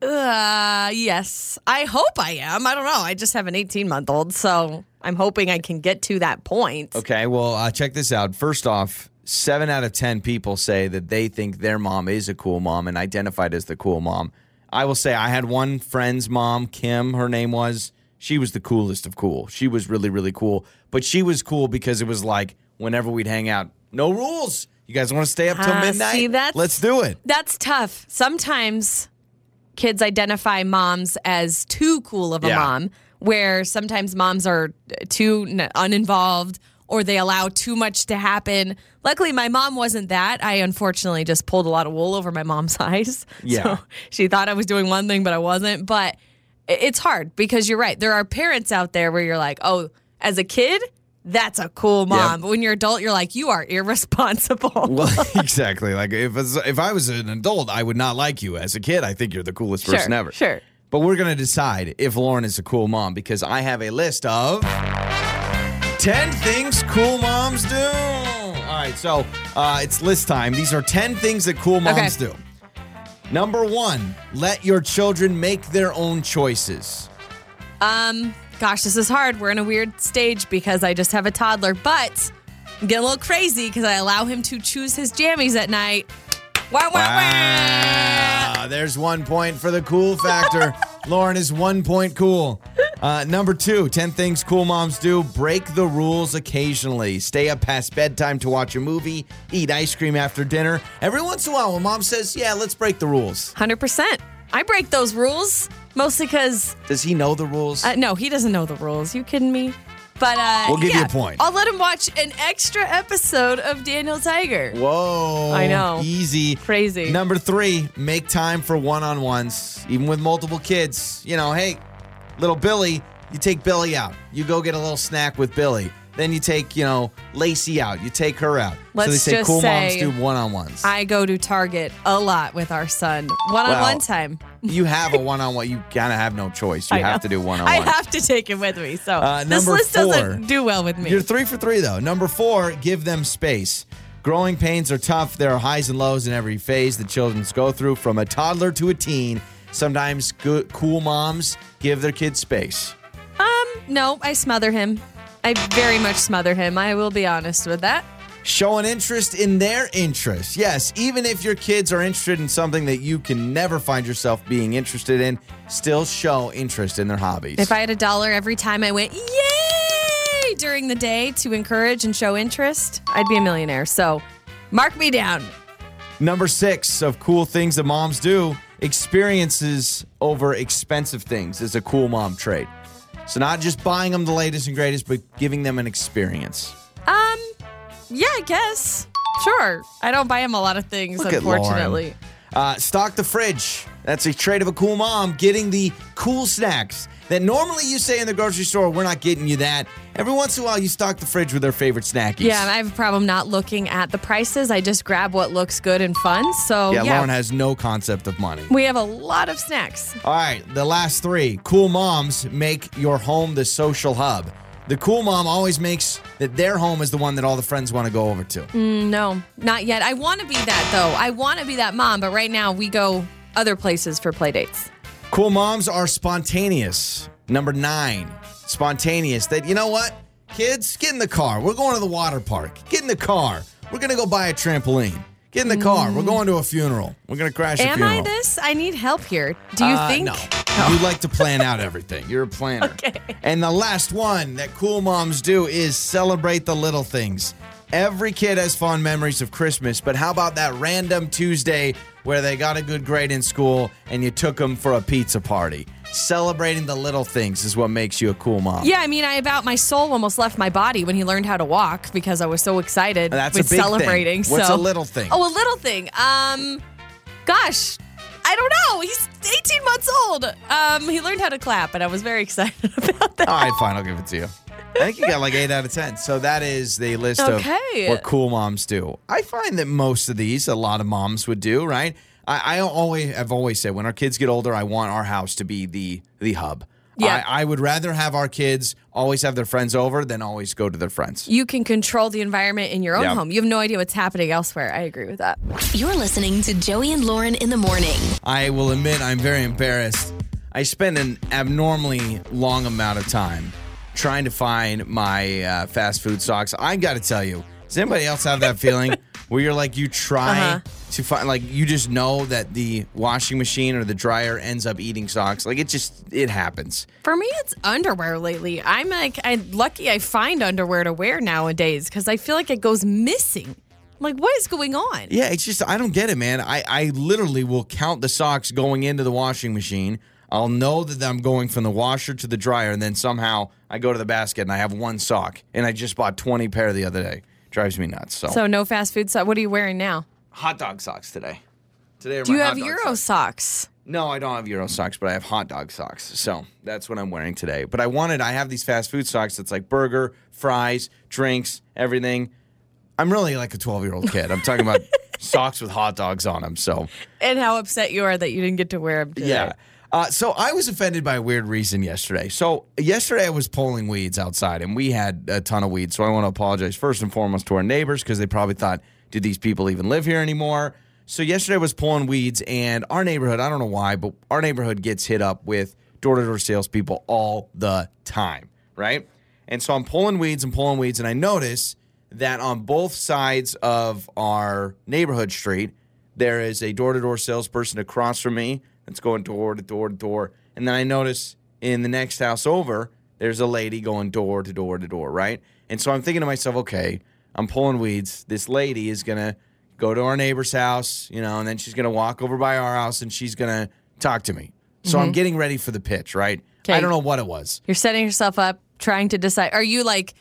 uh, yes. I hope I am. I don't know. I just have an 18 month old, so I'm hoping I can get to that point. Okay, well, uh, check this out. First off, seven out of 10 people say that they think their mom is a cool mom and identified as the cool mom. I will say, I had one friend's mom, Kim, her name was. She was the coolest of cool. She was really, really cool. But she was cool because it was like whenever we'd hang out, no rules. You guys want to stay up till Ah, midnight? see, Let's do it. That's tough. Sometimes kids identify moms as too cool of a Yeah. mom, where sometimes moms are too uninvolved or they allow too much to happen. Luckily, my mom wasn't that. I unfortunately just pulled a lot of wool over my mom's eyes. Yeah. So she thought I was doing one thing, but I wasn't. But it's hard because you're right. There are parents out there where you're like, oh, as a kid, that's a cool mom. Yeah. But when you're adult, you're like, you are irresponsible. Well, exactly. Like if it's- if I was an adult, I would not like you. As a kid, I think you're the coolest person ever. Sure. But we're going to decide if Lauren is a cool mom because I have a list of 10 things cool moms do. All right, so uh, it's list time. These are 10 things that cool moms Okay. do. Number one, let your children make their own choices. Um, gosh, this is hard. We're in a weird stage because I just have a toddler, but I'm getting a little crazy because I allow him to choose his jammies at night. Wah, wah, wah. Ah, there's one point for the cool factor. Lauren is one point cool. Uh, number two, 10 things cool moms do. Break the rules occasionally. Stay up past bedtime to watch a movie. Eat ice cream after dinner. Every once in a while, when mom says, Yeah, let's break the rules. 100%. I break those rules mostly because, Does he know the rules? uh, no, he doesn't know the rules. You kidding me? But uh, We'll give you yeah, a point. I'll let him watch an extra episode of Daniel Tiger. Whoa. I know. Easy. Crazy. Number three, make time for one on ones, even with multiple kids. You know, hey, little Billy, you take Billy out. You go get a little snack with Billy. Then you take, you know, Lacey out. You take her out. Let's so they say just cool moms do one on ones. I go to Target a lot with our son. One on Well, one time. You have a one on one. You kind of have no choice. You I have know. to do one on one. I have to take him with me. So Uh, this number list four. doesn't do well with me. You're three for three, though. Number four, give them space. Growing pains are tough. There are highs and lows in every phase that children go through, from a toddler to a teen. Sometimes good, cool moms give their kids space. Um, no, I smother him. I very much smother him. I will be honest with that. Show an interest in their interest. Yes, even if your kids are interested in something that you can never find yourself being interested in, still show interest in their hobbies. If I had a dollar every time I went, yay, during the day to encourage and show interest, I'd be a millionaire. So mark me down. Number six of cool things that moms do experiences over expensive things is a cool mom trait. So, not just buying them the latest and greatest, but giving them an experience. Um, yeah, I guess. Sure. I don't buy him a lot of things, Look at unfortunately. Uh, stock the fridge. That's a trait of a cool mom, getting the cool snacks that normally you say in the grocery store, we're not getting you that. Every once in a while, you stock the fridge with their favorite snackies. Yeah, and I have a problem not looking at the prices. I just grab what looks good and fun. So, yeah, yeah, Lauren has no concept of money. we have a lot of snacks. All right, the last three. Cool moms make your home the social hub. The cool mom always makes that their home is the one that all the friends want to go over to. Mm, No, not yet. I want to be that though. I want to be that mom, but right now we go other places for play dates. Cool moms are spontaneous. Number nine, spontaneous. That, you know what? Kids, get in the car. We're going to the water park. Get in the car. We're going to go buy a trampoline. Get in the car. We're going to a funeral. We're going to crash a. Am funeral. I this? I need help here. Do you Uh, think? No. You like to plan out everything. You're a planner. Okay. And the last one that cool moms do is celebrate the little things. Every kid has fond memories of Christmas, but how about that random Tuesday where they got a good grade in school and you took them for a pizza party? Celebrating the little things is what makes you a cool mom. Yeah, I mean, I about my soul almost left my body when he learned how to walk because I was so excited That's a with big thing. celebrating. What's so, a little thing? Oh, a little thing. Um, gosh, I don't know. He's 18 months old. Um, he learned how to clap, and I was very excited about that. All right, fine. I'll give it to you. I think you got like eight out of 10. So that is the list Okay. of what cool moms do. I find that most of these, a lot of moms would do, right? I, I always, I've always said when our kids get older, I want our house to be the, the hub. Yeah. I, I would rather have our kids always have their friends over than always go to their friends. You can control the environment in your own Yeah. home. You have no idea what's happening elsewhere. I agree with that. You're listening to Joey and Lauren in the morning. I will admit I'm very embarrassed. I spend an abnormally long amount of time trying to find my uh, fast food socks. I got to tell you, does anybody else have that feeling where you're like you try Uh-huh. to find like you just know that the washing machine or the dryer ends up eating socks? Like it just it happens. For me, it's underwear lately. I'm like, I'm lucky I find underwear to wear nowadays because I feel like it goes missing. I'm like, what is going on? Yeah, it's just I don't get it, man. I I literally will count the socks going into the washing machine. I'll know that I'm going from the washer to the dryer, and then somehow I go to the basket and I have one sock, and I just bought 20 pair the other day. Drives me nuts. So, So no fast food. So what are you wearing now? hot dog socks today. Today are Do you have Euro socks. socks? No, I don't have Euro socks, but I have hot dog socks. So that's what I'm wearing today. But I wanted, I have these fast food socks that's like burger, fries, drinks, everything. I'm really like a 12 year old kid. I'm talking about socks with hot dogs on them. So And how upset you are that you didn't get to wear them today. Yeah. Uh, so I was offended by a weird reason yesterday. So yesterday I was pulling weeds outside, and we had a ton of weeds. So I want to apologize first and foremost to our neighbors because they probably thought, "Do these people even live here anymore?" So yesterday I was pulling weeds, and our neighborhood, I don't know why, but our neighborhood gets hit up with door-to-door salespeople all the time, right? And so I'm pulling weeds and pulling weeds, and I notice that on both sides of our neighborhood street, there is a door to door salesperson across from me that's going door to door to door. And then I notice in the next house over, there's a lady going door to door to door, right? And so I'm thinking to myself, okay, I'm pulling weeds. This lady is going to go to our neighbor's house, you know, and then she's going to walk over by our house and she's going to talk to me. So I'm mm-hmm. getting ready for the pitch, right? Okay. I don't know what it was. You're setting yourself up, trying to decide. Are you like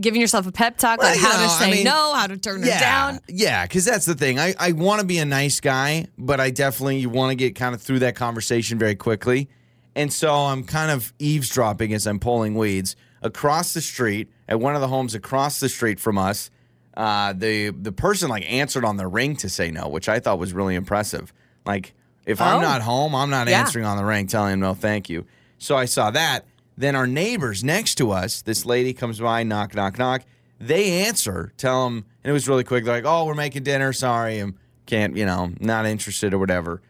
giving yourself a pep talk Well, you how know, to I say mean, no, how to turn her yeah, down? Yeah, because that's the thing. I, I want to be a nice guy, but I definitely you want to get kind of through that conversation very quickly. And so I'm kind of eavesdropping as I'm pulling weeds across the street at one of the homes across the street from us. Uh, the the person like answered on the ring to say no, which I thought was really impressive. Like if I'm Oh. not home, I'm not Yeah. answering on the ring, telling him no, thank you. So I saw that. Then our neighbors next to us, this lady comes by, knock, knock, knock. They answer, tell them, and it was really quick. They're like, "Oh, we're making dinner. Sorry, I'm can't, you know, not interested or whatever."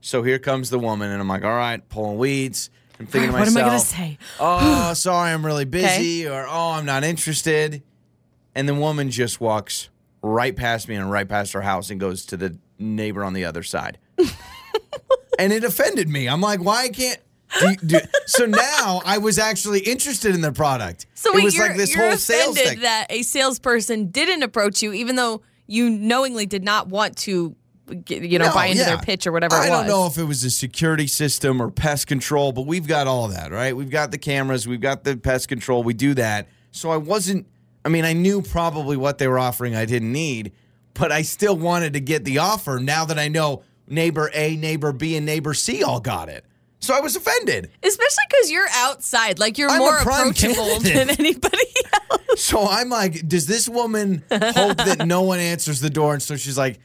So here comes the woman, and I'm like, "All right, pulling weeds." I'm thinking to What am I gonna say? oh, sorry, I'm really busy, or oh, I'm not interested. And the woman just walks right past me and right past her house and goes to the neighbor on the other side. and it offended me. I'm like, why can't. Do you- do- so now I was actually interested in the product. So it was you're, like this you're whole sales thing. that a salesperson didn't approach you, even though you knowingly did not want to, get, you know, No, buy into yeah. their pitch or whatever I it was. don't know if it was a security system or pest control, but we've got all that, right? We've got the cameras, we've got the pest control, we do that. So I wasn't, I mean, I knew probably what they were offering I didn't need, but I still wanted to get the offer now that I know neighbor A, neighbor B, and neighbor C all got it. So I was offended. Especially because you're outside, like you're I'm more approachable candidate. than anybody else. So I'm like, does this woman hope that no one answers the door? And so she's like,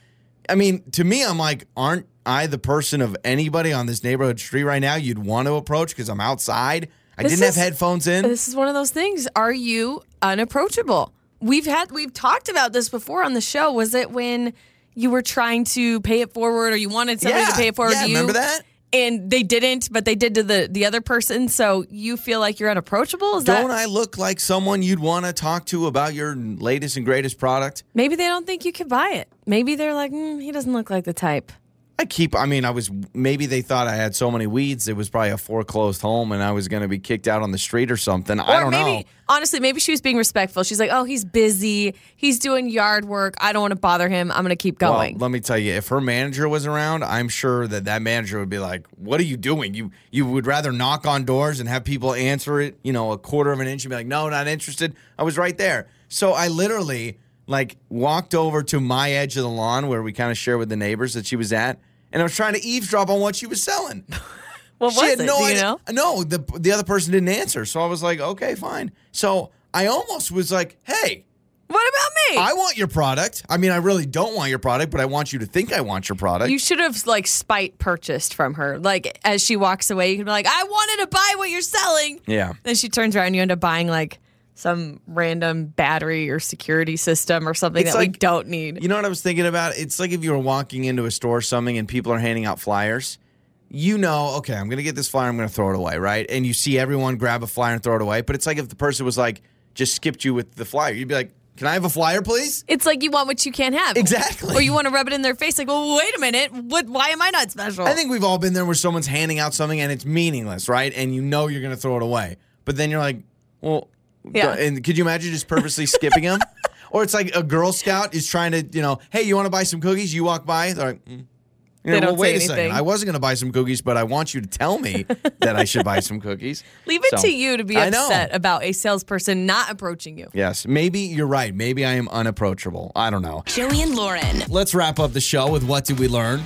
I mean, to me, I'm like, aren't I the person of anybody on this neighborhood street right now you'd want to approach because I'm outside? I This didn't is- have headphones in. This is one of those things. Are you unapproachable? We've had we've talked about this before on the show. Was it when you were trying to pay it forward or you wanted somebody yeah, to pay it forward yeah, to you? remember that? And they didn't, but they did to the the other person. So you feel like you're unapproachable? Is Don't that I look like someone you'd want to talk to about your latest and greatest product? maybe they don't think you could buy it? Maybe they're like, mm, he doesn't look like the type. I keep, I mean, I was, maybe they thought I had so many weeds, it was probably a foreclosed home and I was going to be kicked out on the street or something. I don't maybe know. honestly, maybe she was being respectful. She's like, oh, he's busy. He's doing yard work. I don't want to bother him. I'm gonna keep going. Well, let me tell you, if her manager was around, I'm sure that that manager would be like, "What are you doing? You you would rather knock on doors and have people answer it, you know, a quarter of an inch and be like, "No, not interested." I was right there. So I literally like walked over to my edge of the lawn where we kind of share with the neighbors that she was at, and I was trying to eavesdrop on what she was selling. Well, what she was had it? no Do you idea. know? No, the the other person didn't answer. So I was like, "Okay, fine." So I almost was like, "Hey, What about me? I want your product. I mean, I really don't want your product, but I want you to think I want your product. You should have like spite purchased from her. Like as she walks away, you can be like, I wanted to buy what you're selling. yeah. Then she turns around and you end up buying like some random battery or security system or something It's that we don't need. You know what I was thinking about? It's like if you were walking into a store or something and people are handing out flyers. You know, okay, I'm going to get this flyer, I'm going to throw it away, right? And you see everyone grab a flyer and throw it away. But it's like if the person was like, just skipped you with the flyer, you'd be like, can I have a flyer, please? It's like you want what you can't have. Exactly. Or you want to rub it in their face like, well, wait a minute. What why am I not special? I think we've all been there where someone's handing out something and it's meaningless, right? And you know you're going to throw it away. But then you're like, well, Yeah. And could you imagine just purposely skipping them? Or it's like a Girl Scout is trying to, you know, hey, you want to buy some cookies? You walk by, they're like, mm. You They know, don't well, wait say a second. I wasn't going to buy some cookies, but I want you to tell me that I should buy some cookies. Leave it So, to you to be upset about a salesperson not approaching you. Yes, maybe you're right. Maybe I am unapproachable. I don't know. Joey and Lauren. Let's wrap up the show with what did we learn?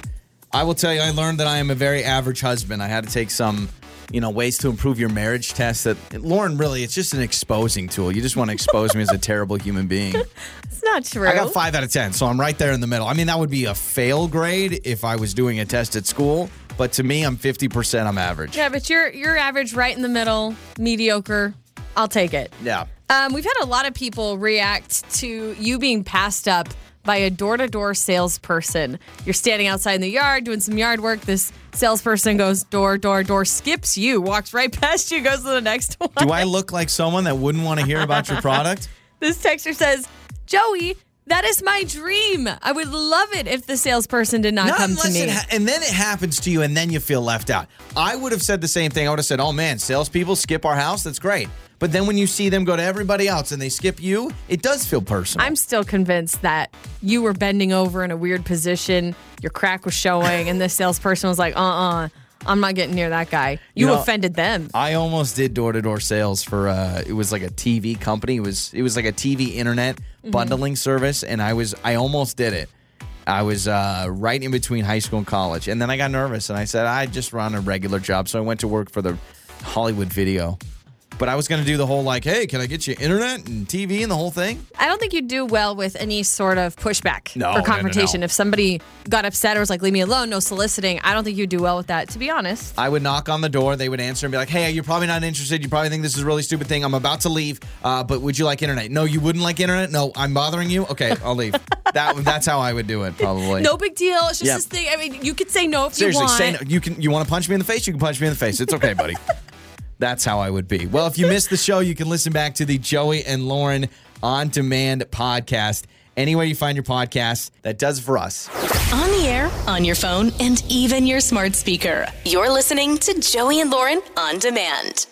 I will tell you, I learned that I am a very average husband. I had to take some, you know, ways to improve your marriage test. That Lauren, really, it's just an exposing tool. You just want to expose me as a terrible human being. It's not true. I got five out of ten, so I'm right there in the middle. I mean, that would be a fail grade if I was doing a test at school. But to me, I'm 50%. I'm average. Yeah, but you're you're average, right in the middle, mediocre. I'll take it. Yeah. Um, we've had a lot of people react to you being passed up by a door to door salesperson. You're standing outside in the yard doing some yard work. This salesperson goes door, door, door, skips you, walks right past you, goes to the next one. Do I look like someone that wouldn't want to hear about your product? This texter says, Joey, that is my dream. I would love it if the salesperson did not, Not come to me. ha- and then it happens to you, and then you feel left out. I would have said the same thing. I would have said, "Oh man, salespeople skip our house. That's great." But then when you see them go to everybody else and they skip you, it does feel personal. I'm still convinced that you were bending over in a weird position, your crack was showing, and the salesperson was like, uh uh, I'm not getting near that guy. You, You know- offended them. I almost did door to door sales for uh it was like a TV company. It was it was like a TV internet. Bundling service and I was I almost did it. I was uh, right in between high school and college, and then I got nervous, and I said I just run a regular job, so I went to work for the Hollywood Video. But I was going to do the whole like, hey, can I get you internet and TV and the whole thing? I don't think you'd do well with any sort of pushback No, no, no, or confrontation. no. If somebody got upset or was like, leave me alone, no soliciting, I don't think you'd do well with that, to be honest. I would knock on the door. They would answer and be like, "Hey, you're probably not interested. You probably think this is a really stupid thing. I'm about to leave, uh, but would you like internet? No, you wouldn't like internet. No, I'm bothering you. Okay, I'll leave. that that's how I would do it, probably. No big deal. It's just Yeah. this thing. I mean, you could say no if Seriously, you want. say no. You can. You want to punch me in the face? You can punch me in the face. It's okay, buddy. That's how I would be. Well, if you missed the show, you can listen back to the Joey and Lauren on demand podcast. Anywhere you find your podcast, that does for us. On the air, on your phone, and even your smart speaker. You're listening to Joey and Lauren on demand.